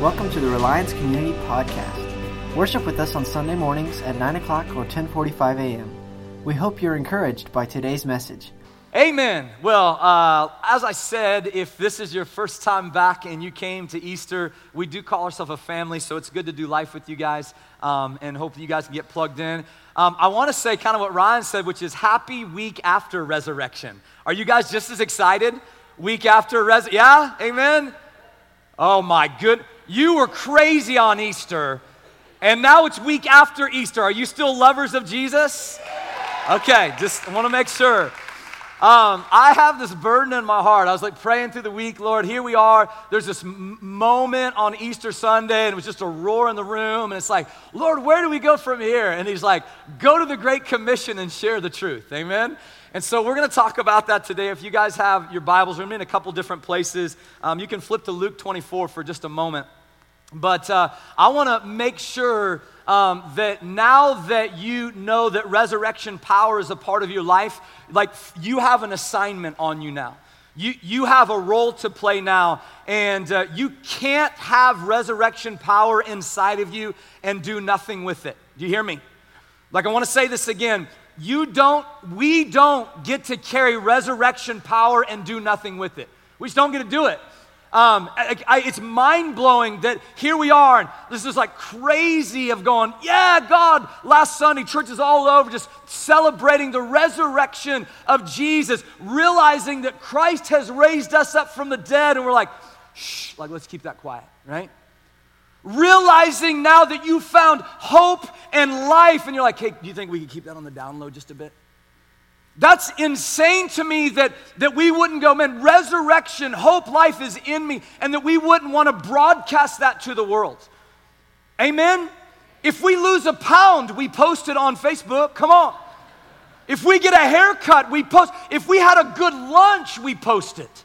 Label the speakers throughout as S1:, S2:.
S1: Welcome to the Reliance Community Podcast. Worship with us on Sunday mornings at 9 o'clock or 1045 a.m. We hope you're encouraged by today's message.
S2: Amen. Well, uh, as I said, if this is your first time back and you came to Easter, we do call ourselves a family, so it's good to do life with you guys um, and hope you guys can get plugged in. Um, I want to say kind of what Ryan said, which is happy week after resurrection. Are you guys just as excited? Week after res? Yeah? Amen? Oh my good. You were crazy on Easter, and now it's week after Easter. Are you still lovers of Jesus? Okay, just want to make sure. Um, I have this burden in my heart. I was like praying through the week, Lord, here we are. There's this m- moment on Easter Sunday, and it was just a roar in the room. And it's like, Lord, where do we go from here? And He's like, go to the Great Commission and share the truth. Amen? And so we're going to talk about that today. If you guys have your Bibles, we're in a couple different places. Um, you can flip to Luke 24 for just a moment. But uh, I want to make sure um, that now that you know that resurrection power is a part of your life, like you have an assignment on you now. You, you have a role to play now, and uh, you can't have resurrection power inside of you and do nothing with it. Do you hear me? Like, I want to say this again. You don't, we don't get to carry resurrection power and do nothing with it. We just don't get to do it. Um, I, I, it's mind blowing that here we are, and this is like crazy of going, yeah, God, last Sunday, churches all over just celebrating the resurrection of Jesus, realizing that Christ has raised us up from the dead, and we're like, shh, like, let's keep that quiet, right? Realizing now that you found hope and life, and you're like, hey, do you think we could keep that on the download just a bit? That's insane to me that, that we wouldn't go, man, resurrection, hope, life is in me, and that we wouldn't want to broadcast that to the world. Amen? If we lose a pound, we post it on Facebook. Come on. If we get a haircut, we post. If we had a good lunch, we post it.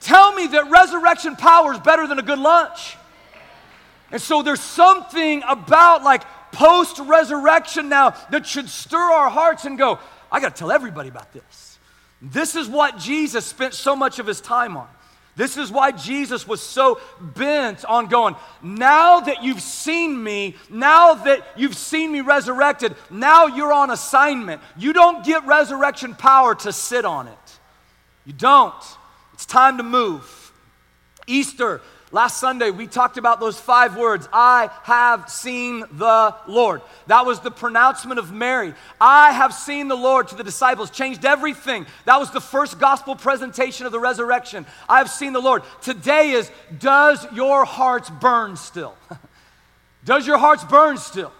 S2: Tell me that resurrection power is better than a good lunch. And so there's something about like post resurrection now that should stir our hearts and go, I got to tell everybody about this. This is what Jesus spent so much of his time on. This is why Jesus was so bent on going, now that you've seen me, now that you've seen me resurrected, now you're on assignment. You don't get resurrection power to sit on it. You don't. It's time to move. Easter Last Sunday, we talked about those five words I have seen the Lord. That was the pronouncement of Mary. I have seen the Lord to the disciples, changed everything. That was the first gospel presentation of the resurrection. I have seen the Lord. Today is Does your hearts burn still? Does your hearts burn still?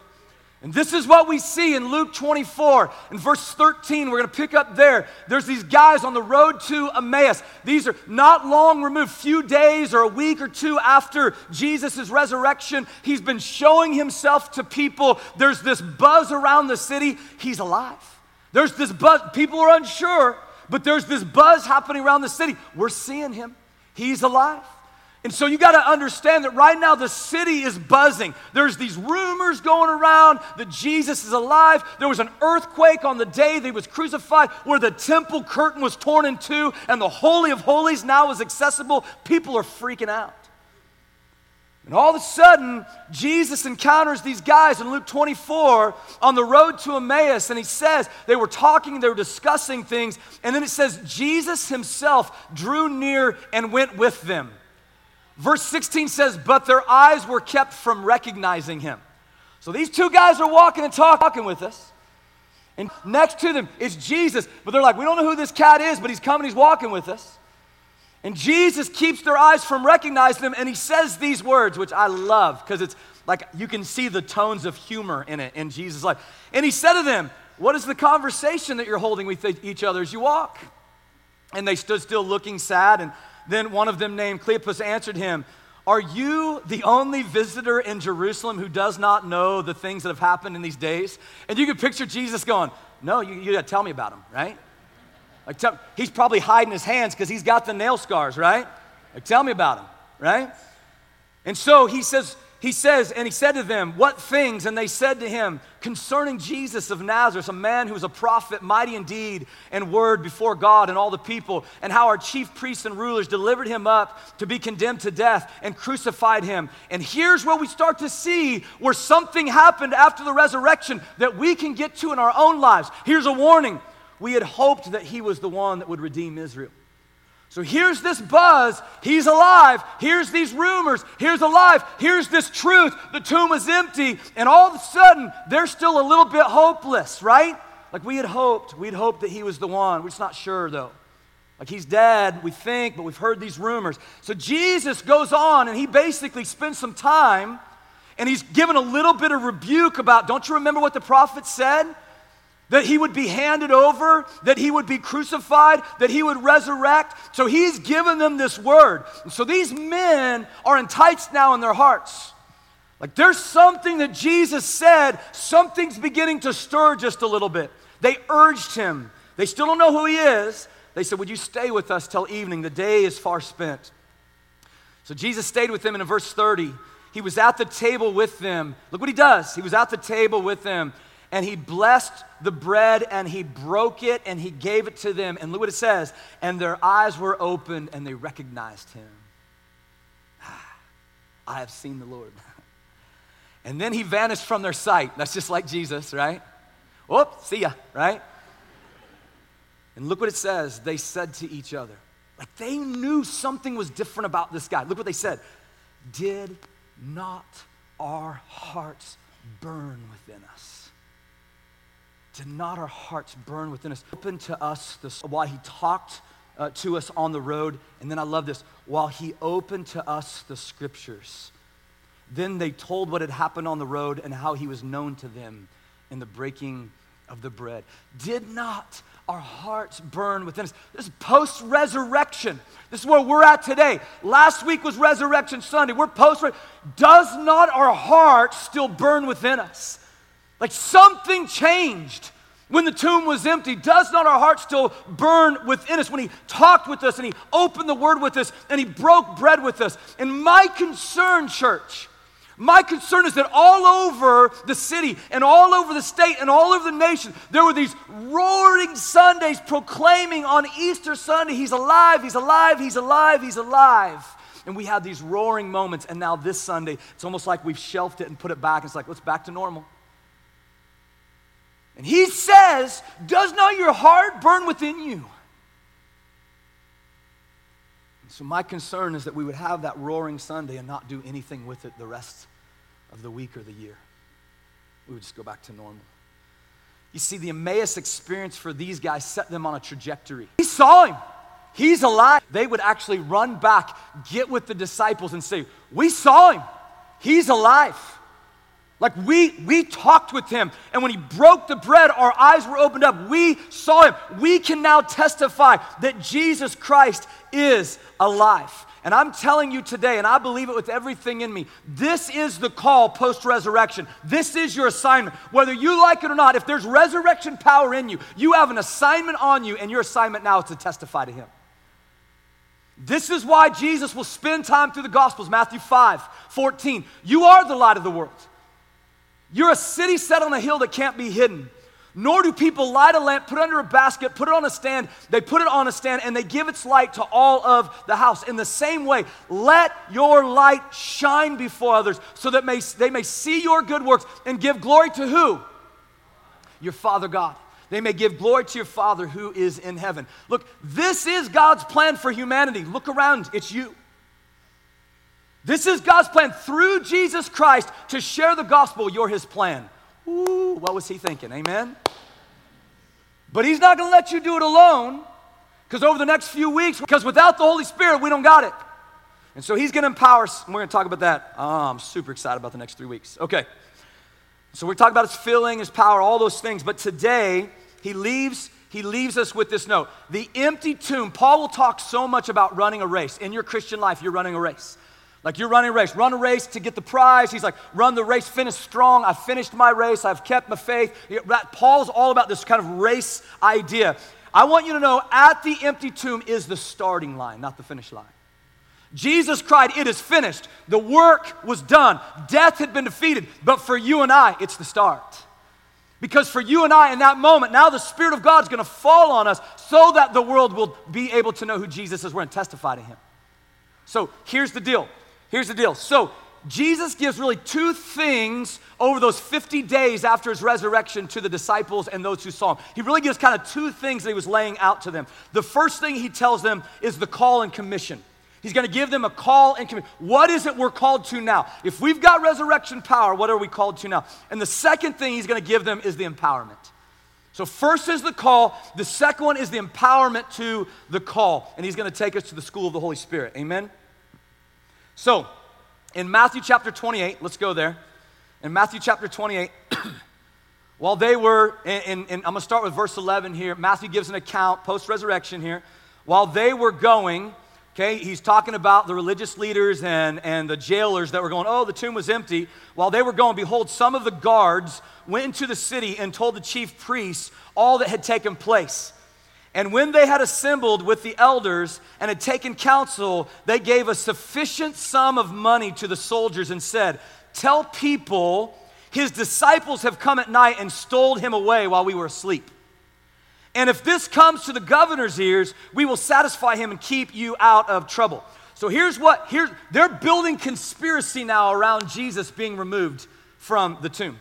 S2: And this is what we see in Luke 24. In verse 13, we're going to pick up there. There's these guys on the road to Emmaus. These are not long removed, few days or a week or two after Jesus' resurrection. He's been showing himself to people. There's this buzz around the city. He's alive. There's this buzz. People are unsure, but there's this buzz happening around the city. We're seeing him. He's alive. And so you got to understand that right now the city is buzzing. There's these rumors going around that Jesus is alive. There was an earthquake on the day that he was crucified where the temple curtain was torn in two and the Holy of Holies now is accessible. People are freaking out. And all of a sudden, Jesus encounters these guys in Luke 24 on the road to Emmaus, and he says they were talking, they were discussing things, and then it says Jesus himself drew near and went with them. Verse 16 says, But their eyes were kept from recognizing him. So these two guys are walking and talking with us. And next to them is Jesus. But they're like, We don't know who this cat is, but he's coming, he's walking with us. And Jesus keeps their eyes from recognizing him, and he says these words, which I love because it's like you can see the tones of humor in it in Jesus' life. And he said to them, What is the conversation that you're holding with each other as you walk? And they stood still looking sad and then one of them, named Cleopas, answered him, Are you the only visitor in Jerusalem who does not know the things that have happened in these days? And you can picture Jesus going, No, you, you gotta tell me about them, right? Like, tell, he's probably hiding his hands because he's got the nail scars, right? Like, tell me about them, right? And so he says, he says, and he said to them, What things? And they said to him, Concerning Jesus of Nazareth, a man who was a prophet, mighty in deed and word before God and all the people, and how our chief priests and rulers delivered him up to be condemned to death and crucified him. And here's where we start to see where something happened after the resurrection that we can get to in our own lives. Here's a warning we had hoped that he was the one that would redeem Israel. So here's this buzz. He's alive. Here's these rumors. Here's alive. Here's this truth. The tomb is empty. And all of a sudden, they're still a little bit hopeless, right? Like we had hoped. We'd hoped that he was the one. We're just not sure, though. Like he's dead, we think, but we've heard these rumors. So Jesus goes on and he basically spends some time and he's given a little bit of rebuke about, don't you remember what the prophet said? That he would be handed over, that he would be crucified, that he would resurrect. So he's given them this word. And so these men are enticed now in their hearts. Like there's something that Jesus said, something's beginning to stir just a little bit. They urged him. They still don't know who he is. They said, Would you stay with us till evening? The day is far spent. So Jesus stayed with them, and in verse 30, he was at the table with them. Look what he does. He was at the table with them and he blessed the bread and he broke it and he gave it to them. And look what it says. And their eyes were opened and they recognized him. Ah, I have seen the Lord. And then he vanished from their sight. That's just like Jesus, right? Whoop, see ya, right? And look what it says. They said to each other, like they knew something was different about this guy. Look what they said. Did not our hearts burn within us? Did not our hearts burn within us? Open to us this, while he talked uh, to us on the road. And then I love this while he opened to us the scriptures. Then they told what had happened on the road and how he was known to them in the breaking of the bread. Did not our hearts burn within us? This is post resurrection. This is where we're at today. Last week was Resurrection Sunday. We're post. Does not our heart still burn within us? Like something changed when the tomb was empty. Does not our heart still burn within us when He talked with us and He opened the Word with us and He broke bread with us? And my concern, church, my concern is that all over the city and all over the state and all over the nation, there were these roaring Sundays proclaiming on Easter Sunday, He's alive, He's alive, He's alive, He's alive. And we had these roaring moments. And now this Sunday, it's almost like we've shelved it and put it back. It's like, let's back to normal. And he says, Does not your heart burn within you? So, my concern is that we would have that roaring Sunday and not do anything with it the rest of the week or the year. We would just go back to normal. You see, the Emmaus experience for these guys set them on a trajectory. He saw him, he's alive. They would actually run back, get with the disciples, and say, We saw him, he's alive. Like we we talked with him and when he broke the bread our eyes were opened up. We saw him. We can now testify that Jesus Christ is alive. And I'm telling you today and I believe it with everything in me. This is the call post resurrection. This is your assignment. Whether you like it or not, if there's resurrection power in you, you have an assignment on you and your assignment now is to testify to him. This is why Jesus will spend time through the Gospels, Matthew 5 14. You are the light of the world. You're a city set on a hill that can't be hidden. Nor do people light a lamp, put it under a basket, put it on a stand. They put it on a stand and they give its light to all of the house. In the same way, let your light shine before others so that may, they may see your good works and give glory to who? Your Father God. They may give glory to your Father who is in heaven. Look, this is God's plan for humanity. Look around, it's you. This is God's plan through Jesus Christ to share the gospel. You're his plan. Ooh, what was he thinking? Amen? But he's not going to let you do it alone because over the next few weeks, because without the Holy Spirit, we don't got it. And so he's going to empower us, and we're going to talk about that. Oh, I'm super excited about the next three weeks. Okay. So we're talking about his filling, his power, all those things. But today, he leaves he leaves us with this note. The empty tomb, Paul will talk so much about running a race. In your Christian life, you're running a race. Like you're running a race, run a race to get the prize. He's like, run the race, finish strong. I've finished my race, I've kept my faith. Paul's all about this kind of race idea. I want you to know at the empty tomb is the starting line, not the finish line. Jesus cried, It is finished. The work was done. Death had been defeated. But for you and I, it's the start. Because for you and I, in that moment, now the Spirit of God is going to fall on us so that the world will be able to know who Jesus is. We're going to testify to Him. So here's the deal. Here's the deal. So Jesus gives really two things over those 50 days after his resurrection to the disciples and those who saw him. He really gives kind of two things that he was laying out to them. The first thing he tells them is the call and commission. He's going to give them a call and commission. What is it we're called to now? If we've got resurrection power, what are we called to now? And the second thing he's going to give them is the empowerment. So, first is the call, the second one is the empowerment to the call. And he's going to take us to the school of the Holy Spirit. Amen? So, in Matthew chapter 28, let's go there. In Matthew chapter 28, while they were, in, I'm going to start with verse 11 here. Matthew gives an account post resurrection here. While they were going, okay, he's talking about the religious leaders and, and the jailers that were going, oh, the tomb was empty. While they were going, behold, some of the guards went into the city and told the chief priests all that had taken place. And when they had assembled with the elders and had taken counsel, they gave a sufficient sum of money to the soldiers and said, Tell people his disciples have come at night and stole him away while we were asleep. And if this comes to the governor's ears, we will satisfy him and keep you out of trouble. So here's what here they're building conspiracy now around Jesus being removed from the tomb.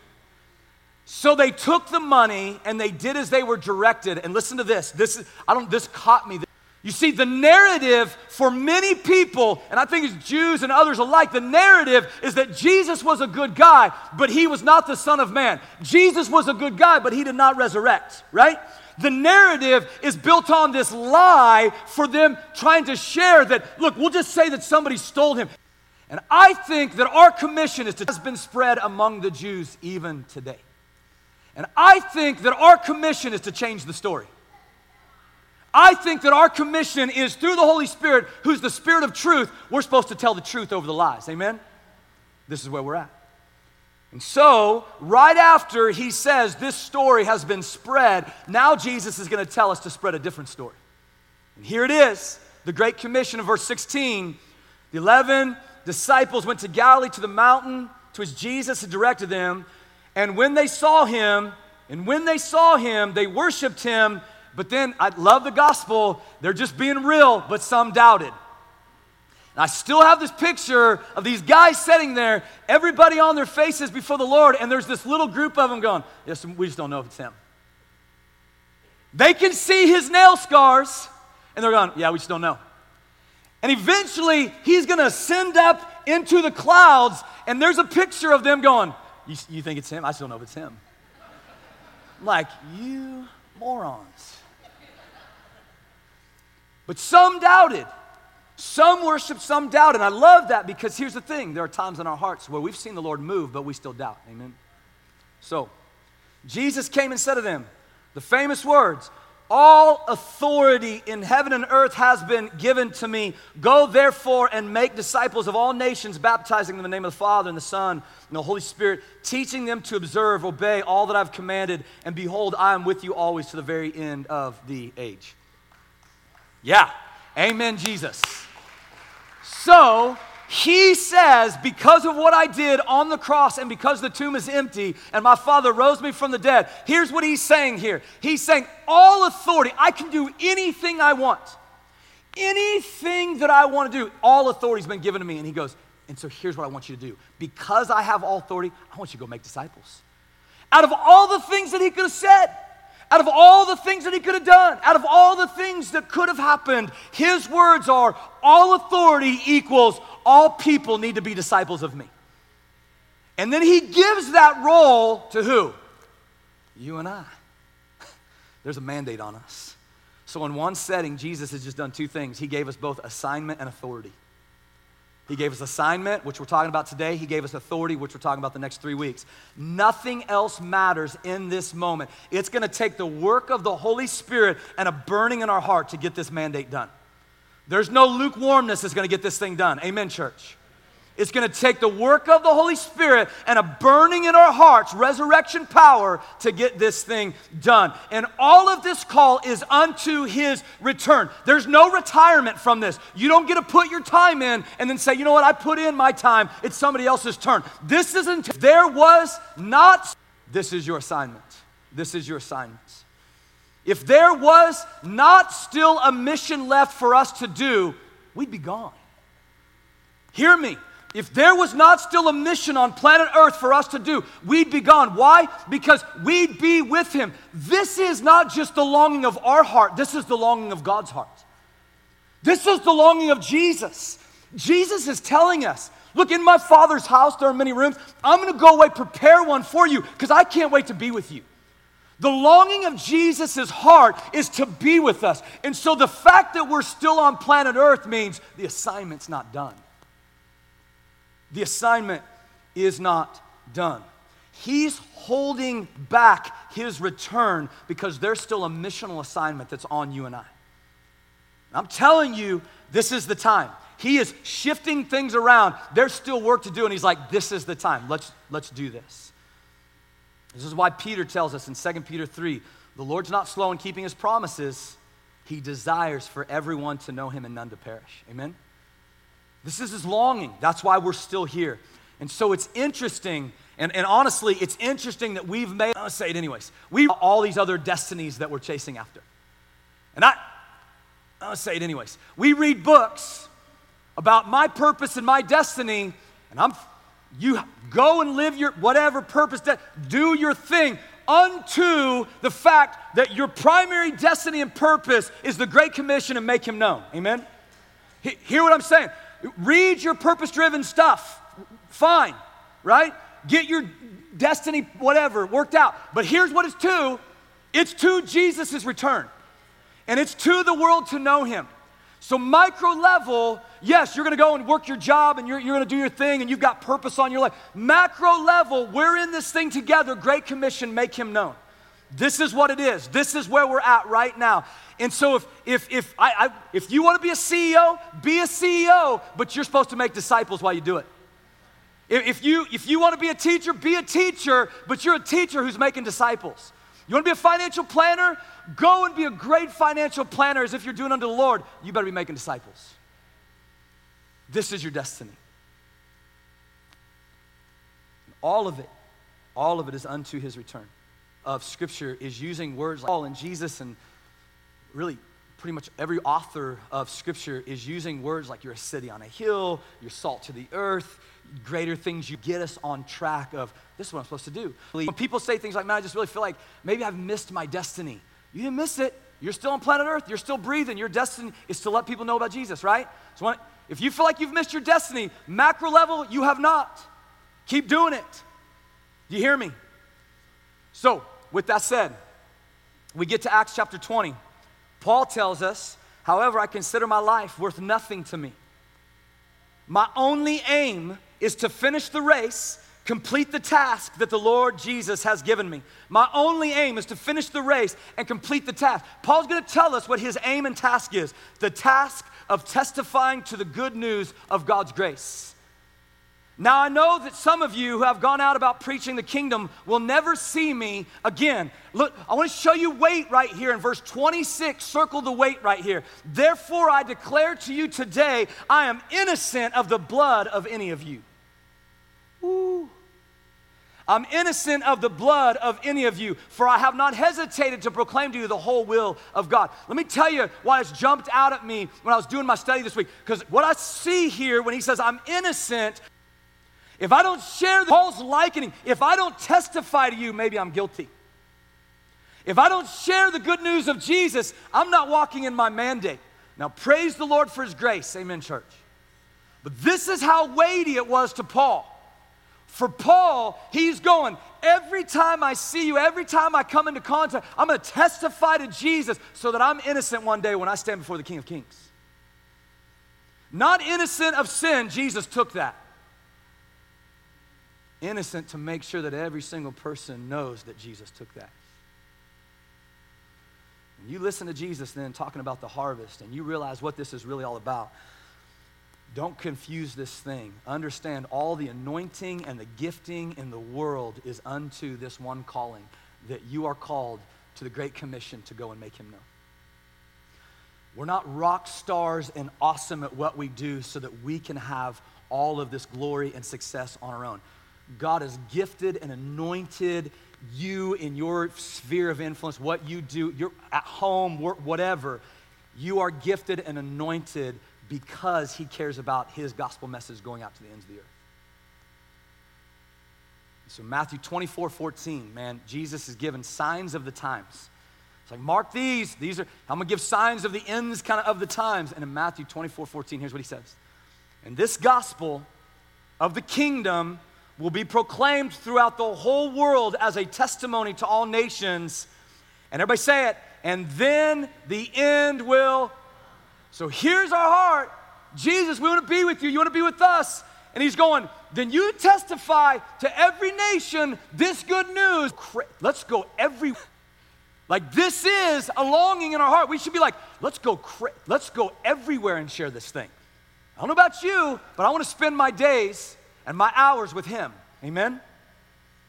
S2: So they took the money and they did as they were directed. And listen to this. This is, I don't this caught me. You see, the narrative for many people, and I think it's Jews and others alike, the narrative is that Jesus was a good guy, but he was not the Son of Man. Jesus was a good guy, but he did not resurrect, right? The narrative is built on this lie for them trying to share that, look, we'll just say that somebody stole him. And I think that our commission is to, has been spread among the Jews even today. And I think that our commission is to change the story. I think that our commission is through the Holy Spirit, who's the Spirit of truth, we're supposed to tell the truth over the lies. Amen? This is where we're at. And so, right after he says this story has been spread, now Jesus is going to tell us to spread a different story. And here it is the Great Commission of verse 16. The 11 disciples went to Galilee to the mountain to which Jesus had directed them. And when they saw him, and when they saw him, they worshiped him. But then I love the gospel. They're just being real, but some doubted. And I still have this picture of these guys sitting there, everybody on their faces before the Lord, and there's this little group of them going, Yes, we just don't know if it's him. They can see his nail scars, and they're going, Yeah, we just don't know. And eventually, he's going to ascend up into the clouds, and there's a picture of them going, you, you think it's him? I still know if it's him. I'm like, you morons. But some doubted. Some worshiped, some doubted. And I love that because here's the thing there are times in our hearts where we've seen the Lord move, but we still doubt. Amen. So, Jesus came and said to them the famous words all authority in heaven and earth has been given to me. Go therefore and make disciples of all nations, baptizing them in the name of the Father and the Son and the Holy Spirit, teaching them to observe, obey all that I've commanded. And behold, I am with you always to the very end of the age. Yeah. Amen, Jesus. So, he says, because of what I did on the cross and because the tomb is empty and my Father rose me from the dead, here's what he's saying here. He's saying, all authority, I can do anything I want. Anything that I want to do, all authority's been given to me. And he goes, and so here's what I want you to do. Because I have all authority, I want you to go make disciples. Out of all the things that he could have said, out of all the things that he could have done, out of all the things that could have happened, his words are all authority equals all people need to be disciples of me. And then he gives that role to who? You and I. There's a mandate on us. So, in one setting, Jesus has just done two things. He gave us both assignment and authority. He gave us assignment, which we're talking about today. He gave us authority, which we're talking about the next three weeks. Nothing else matters in this moment. It's going to take the work of the Holy Spirit and a burning in our heart to get this mandate done. There's no lukewarmness that's going to get this thing done. Amen, church. It's going to take the work of the Holy Spirit and a burning in our hearts, resurrection power to get this thing done. And all of this call is unto his return. There's no retirement from this. You don't get to put your time in and then say, you know what, I put in my time, it's somebody else's turn. This isn't, there was not, this is your assignment. This is your assignment. If there was not still a mission left for us to do, we'd be gone. Hear me. If there was not still a mission on planet Earth for us to do, we'd be gone. Why? Because we'd be with Him. This is not just the longing of our heart, this is the longing of God's heart. This is the longing of Jesus. Jesus is telling us, Look, in my Father's house, there are many rooms. I'm going to go away, prepare one for you, because I can't wait to be with you. The longing of Jesus' heart is to be with us. And so the fact that we're still on planet Earth means the assignment's not done. The assignment is not done. He's holding back his return because there's still a missional assignment that's on you and I. I'm telling you, this is the time. He is shifting things around. There's still work to do, and he's like, This is the time. Let's, let's do this. This is why Peter tells us in 2 Peter 3 the Lord's not slow in keeping his promises. He desires for everyone to know him and none to perish. Amen? This is his longing. That's why we're still here. And so it's interesting, and, and honestly, it's interesting that we've made, I'll say it anyways, we all these other destinies that we're chasing after. And I, I'll say it anyways. We read books about my purpose and my destiny, and I'm, you go and live your whatever purpose, that, do your thing unto the fact that your primary destiny and purpose is the Great Commission and make Him known. Amen? Hear what I'm saying? Read your purpose driven stuff. Fine, right? Get your destiny, whatever, worked out. But here's what it's to it's to Jesus' return, and it's to the world to know him. So, micro level, yes, you're gonna go and work your job and you're, you're gonna do your thing and you've got purpose on your life. Macro level, we're in this thing together. Great Commission, make him known. This is what it is. This is where we're at right now. And so if if if I, I if you want to be a CEO, be a CEO, but you're supposed to make disciples while you do it. If, if you if you want to be a teacher, be a teacher, but you're a teacher who's making disciples. You want to be a financial planner? Go and be a great financial planner as if you're doing unto the Lord. You better be making disciples. This is your destiny. And All of it, all of it is unto his return of Scripture is using words like Paul and Jesus, and really pretty much every author of Scripture is using words like you're a city on a hill, you're salt to the earth, greater things you get us on track of this is what I'm supposed to do. When people say things like, man, I just really feel like maybe I've missed my destiny. You didn't miss it. You're still on planet Earth. You're still breathing. Your destiny is to let people know about Jesus, right? So when, if you feel like you've missed your destiny, macro level, you have not. Keep doing it. Do you hear me? So, with that said, we get to Acts chapter 20. Paul tells us, however, I consider my life worth nothing to me. My only aim is to finish the race, complete the task that the Lord Jesus has given me. My only aim is to finish the race and complete the task. Paul's gonna tell us what his aim and task is the task of testifying to the good news of God's grace. Now, I know that some of you who have gone out about preaching the kingdom will never see me again. Look, I want to show you weight right here in verse 26. Circle the weight right here. Therefore, I declare to you today, I am innocent of the blood of any of you. Ooh. I'm innocent of the blood of any of you, for I have not hesitated to proclaim to you the whole will of God. Let me tell you why it's jumped out at me when I was doing my study this week. Because what I see here when he says, I'm innocent, if I don't share Paul's likening, if I don't testify to you, maybe I'm guilty. If I don't share the good news of Jesus, I'm not walking in my mandate. Now, praise the Lord for his grace. Amen, church. But this is how weighty it was to Paul. For Paul, he's going, every time I see you, every time I come into contact, I'm going to testify to Jesus so that I'm innocent one day when I stand before the King of Kings. Not innocent of sin, Jesus took that innocent to make sure that every single person knows that Jesus took that. And you listen to Jesus then talking about the harvest and you realize what this is really all about. Don't confuse this thing. Understand all the anointing and the gifting in the world is unto this one calling that you are called to the Great Commission to go and make him known. We're not rock stars and awesome at what we do so that we can have all of this glory and success on our own. God has gifted and anointed you in your sphere of influence, what you do, you're at home, whatever. You are gifted and anointed because He cares about His gospel message going out to the ends of the earth. So, Matthew 24, 14, man, Jesus is given signs of the times. It's like, mark these. These are, I'm going to give signs of the ends kind of of the times. And in Matthew 24, 14, here's what he says. And this gospel of the kingdom will be proclaimed throughout the whole world as a testimony to all nations. And everybody say it. And then the end will. So here's our heart. Jesus, we want to be with you. You want to be with us. And he's going, then you testify to every nation this good news. Let's go every like this is a longing in our heart. We should be like, let's go let's go everywhere and share this thing. I don't know about you, but I want to spend my days and my hours with him. Amen.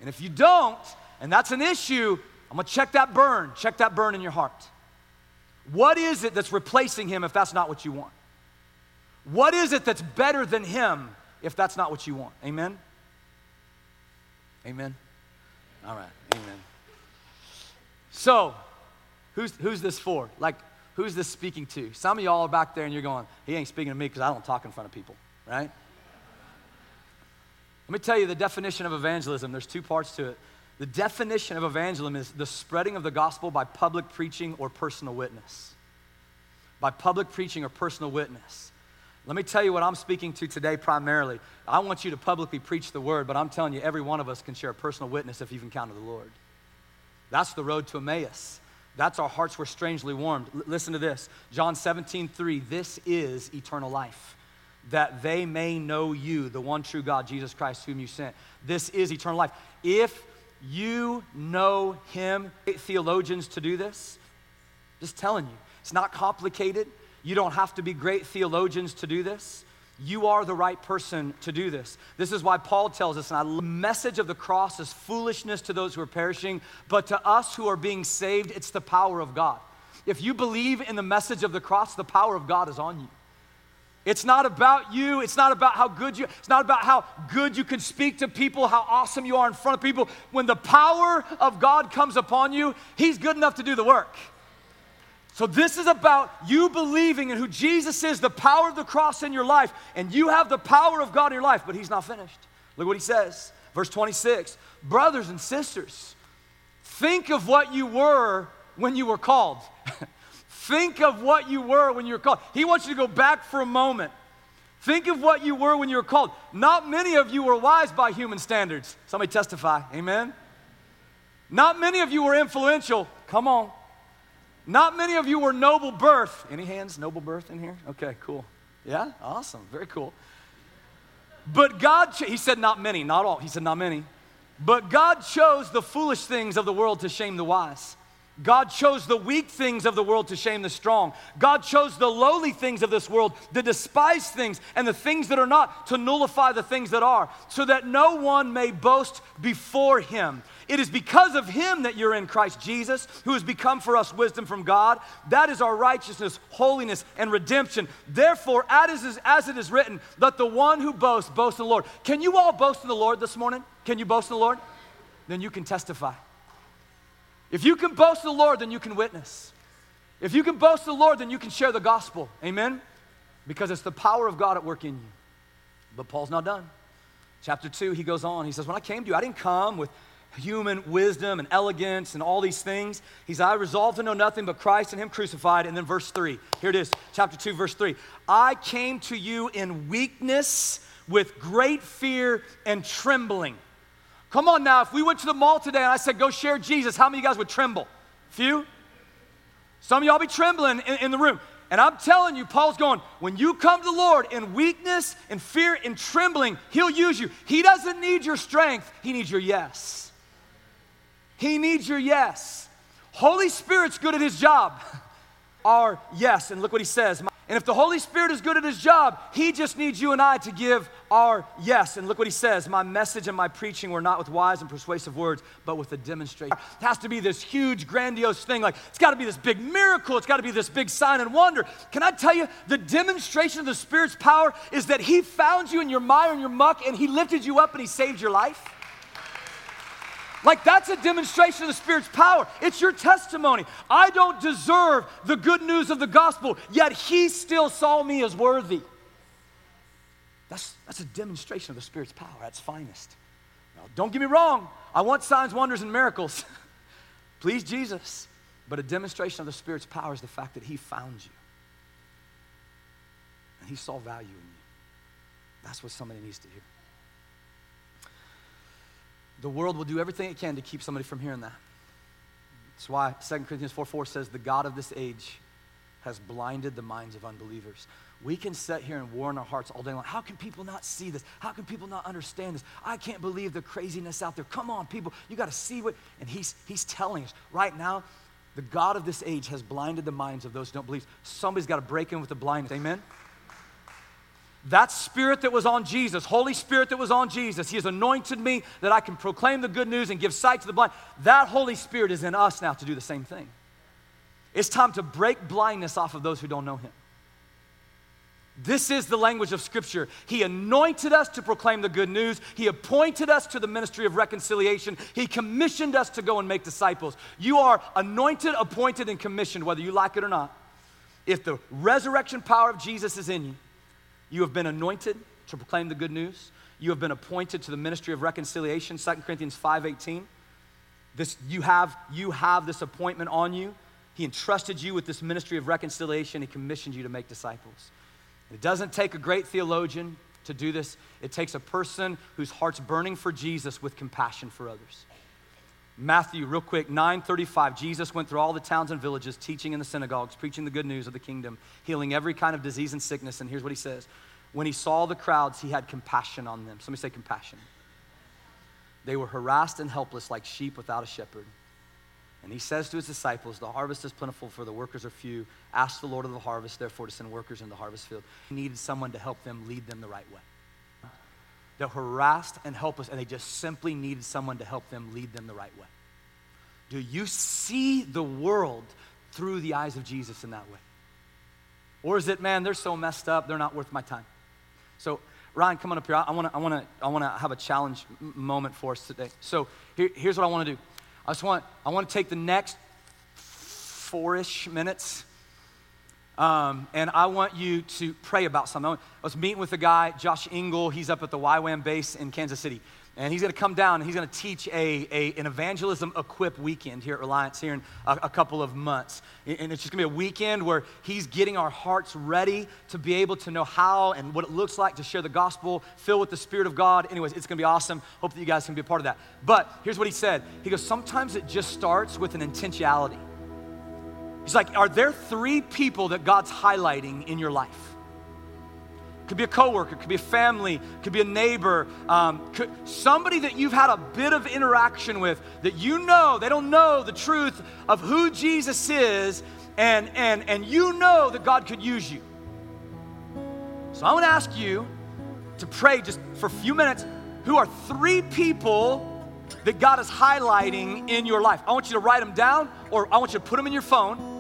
S2: And if you don't, and that's an issue, I'm to check that burn. Check that burn in your heart. What is it that's replacing him if that's not what you want? What is it that's better than him if that's not what you want. Amen? Amen? All right, amen. So, who's, who's this for? Like, who's this speaking to? Some of y'all are back there and you're going, he ain't speaking to me because I don't talk in front of people, right? Let me tell you the definition of evangelism. There's two parts to it. The definition of evangelism is the spreading of the gospel by public preaching or personal witness. By public preaching or personal witness. Let me tell you what I'm speaking to today primarily. I want you to publicly preach the word, but I'm telling you, every one of us can share a personal witness if you've encountered the Lord. That's the road to Emmaus. That's our hearts were strangely warmed. L- listen to this John 17, 3. This is eternal life, that they may know you, the one true God, Jesus Christ, whom you sent. This is eternal life. If you know him, theologians to do this, just telling you, it's not complicated. You don't have to be great theologians to do this. You are the right person to do this. This is why Paul tells us, and the message of the cross is foolishness to those who are perishing, but to us who are being saved, it's the power of God. If you believe in the message of the cross, the power of God is on you. It's not about you. It's not about how good you, it's not about how good you can speak to people, how awesome you are in front of people. When the power of God comes upon you, He's good enough to do the work. So, this is about you believing in who Jesus is, the power of the cross in your life, and you have the power of God in your life, but He's not finished. Look what He says, verse 26 Brothers and sisters, think of what you were when you were called. think of what you were when you were called. He wants you to go back for a moment. Think of what you were when you were called. Not many of you were wise by human standards. Somebody testify. Amen. Not many of you were influential. Come on. Not many of you were noble birth. Any hands, noble birth in here? Okay, cool. Yeah, awesome. Very cool. But God, he said not many, not all. He said not many. But God chose the foolish things of the world to shame the wise. God chose the weak things of the world to shame the strong. God chose the lowly things of this world, the despised things, and the things that are not to nullify the things that are, so that no one may boast before him. It is because of him that you're in Christ Jesus, who has become for us wisdom from God. That is our righteousness, holiness, and redemption. Therefore, as it is written, let the one who boasts boast in the Lord. Can you all boast in the Lord this morning? Can you boast in the Lord? Then you can testify. If you can boast the Lord, then you can witness. If you can boast the Lord, then you can share the gospel. Amen? Because it's the power of God at work in you. But Paul's not done. Chapter 2, he goes on. He says, When I came to you, I didn't come with human wisdom and elegance and all these things. He's, I resolved to know nothing but Christ and Him crucified. And then verse 3, here it is, chapter 2, verse 3. I came to you in weakness with great fear and trembling. Come on now, if we went to the mall today and I said, go share Jesus, how many of you guys would tremble? Few? Some of y'all be trembling in, in the room. And I'm telling you, Paul's going, when you come to the Lord in weakness and fear and trembling, He'll use you. He doesn't need your strength, He needs your yes. He needs your yes. Holy Spirit's good at his job. Our yes. And look what he says. And if the Holy Spirit is good at his job, he just needs you and I to give our yes. And look what he says My message and my preaching were not with wise and persuasive words, but with a demonstration. It has to be this huge, grandiose thing. Like, it's got to be this big miracle. It's got to be this big sign and wonder. Can I tell you, the demonstration of the Spirit's power is that he found you in your mire and your muck, and he lifted you up and he saved your life? Like, that's a demonstration of the Spirit's power. It's your testimony. I don't deserve the good news of the gospel, yet He still saw me as worthy. That's, that's a demonstration of the Spirit's power at its finest. Now, don't get me wrong, I want signs, wonders, and miracles. Please, Jesus. But a demonstration of the Spirit's power is the fact that He found you and He saw value in you. That's what somebody needs to hear. The world will do everything it can to keep somebody from hearing that. That's why 2 Corinthians 4 4 says, The God of this age has blinded the minds of unbelievers. We can sit here and war in our hearts all day long. How can people not see this? How can people not understand this? I can't believe the craziness out there. Come on, people, you got to see what. And he's, he's telling us right now, the God of this age has blinded the minds of those who don't believe. Somebody's got to break in with the blindness. Amen? That spirit that was on Jesus, Holy Spirit that was on Jesus, He has anointed me that I can proclaim the good news and give sight to the blind. That Holy Spirit is in us now to do the same thing. It's time to break blindness off of those who don't know Him. This is the language of Scripture. He anointed us to proclaim the good news. He appointed us to the ministry of reconciliation. He commissioned us to go and make disciples. You are anointed, appointed, and commissioned, whether you like it or not. If the resurrection power of Jesus is in you, you have been anointed to proclaim the good news. You have been appointed to the ministry of reconciliation, 2 Corinthians 5:18. This you have you have this appointment on you. He entrusted you with this ministry of reconciliation. He commissioned you to make disciples. It doesn't take a great theologian to do this. It takes a person whose heart's burning for Jesus with compassion for others. Matthew, real quick, 935. Jesus went through all the towns and villages, teaching in the synagogues, preaching the good news of the kingdom, healing every kind of disease and sickness. And here's what he says When he saw the crowds, he had compassion on them. Somebody say compassion. They were harassed and helpless like sheep without a shepherd. And he says to his disciples, The harvest is plentiful, for the workers are few. Ask the Lord of the harvest, therefore, to send workers in the harvest field. He needed someone to help them lead them the right way. They're harassed and helpless, and they just simply needed someone to help them lead them the right way. Do you see the world through the eyes of Jesus in that way? Or is it, man, they're so messed up, they're not worth my time? So, Ryan, come on up here. I want to I wanna, I wanna have a challenge moment for us today. So, here, here's what I want to do I just want, I want to take the next four ish minutes um, and I want you to pray about something. I was meeting with a guy, Josh Engel. He's up at the YWAM base in Kansas City. And he's going to come down and he's going to teach a, a, an evangelism equip weekend here at Reliance here in a, a couple of months. And it's just going to be a weekend where he's getting our hearts ready to be able to know how and what it looks like to share the gospel, filled with the Spirit of God. Anyways, it's going to be awesome. Hope that you guys can be a part of that. But here's what he said He goes, Sometimes it just starts with an intentionality. He's like, Are there three people that God's highlighting in your life? Could be a coworker, could be a family, could be a neighbor, um, could, somebody that you've had a bit of interaction with that you know they don't know the truth of who Jesus is, and and and you know that God could use you. So I want to ask you to pray just for a few minutes. Who are three people that God is highlighting in your life? I want you to write them down, or I want you to put them in your phone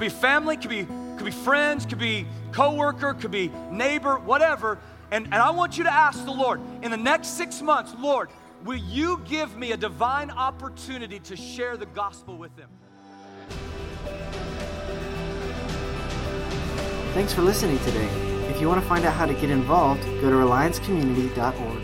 S2: could be family, could be, could be friends, could be coworker, could be neighbor, whatever. And, and I want you to ask the Lord in the next six months, Lord, will you give me a divine opportunity to share the gospel with them?
S1: Thanks for listening today. If you want to find out how to get involved, go to reliancecommunity.org.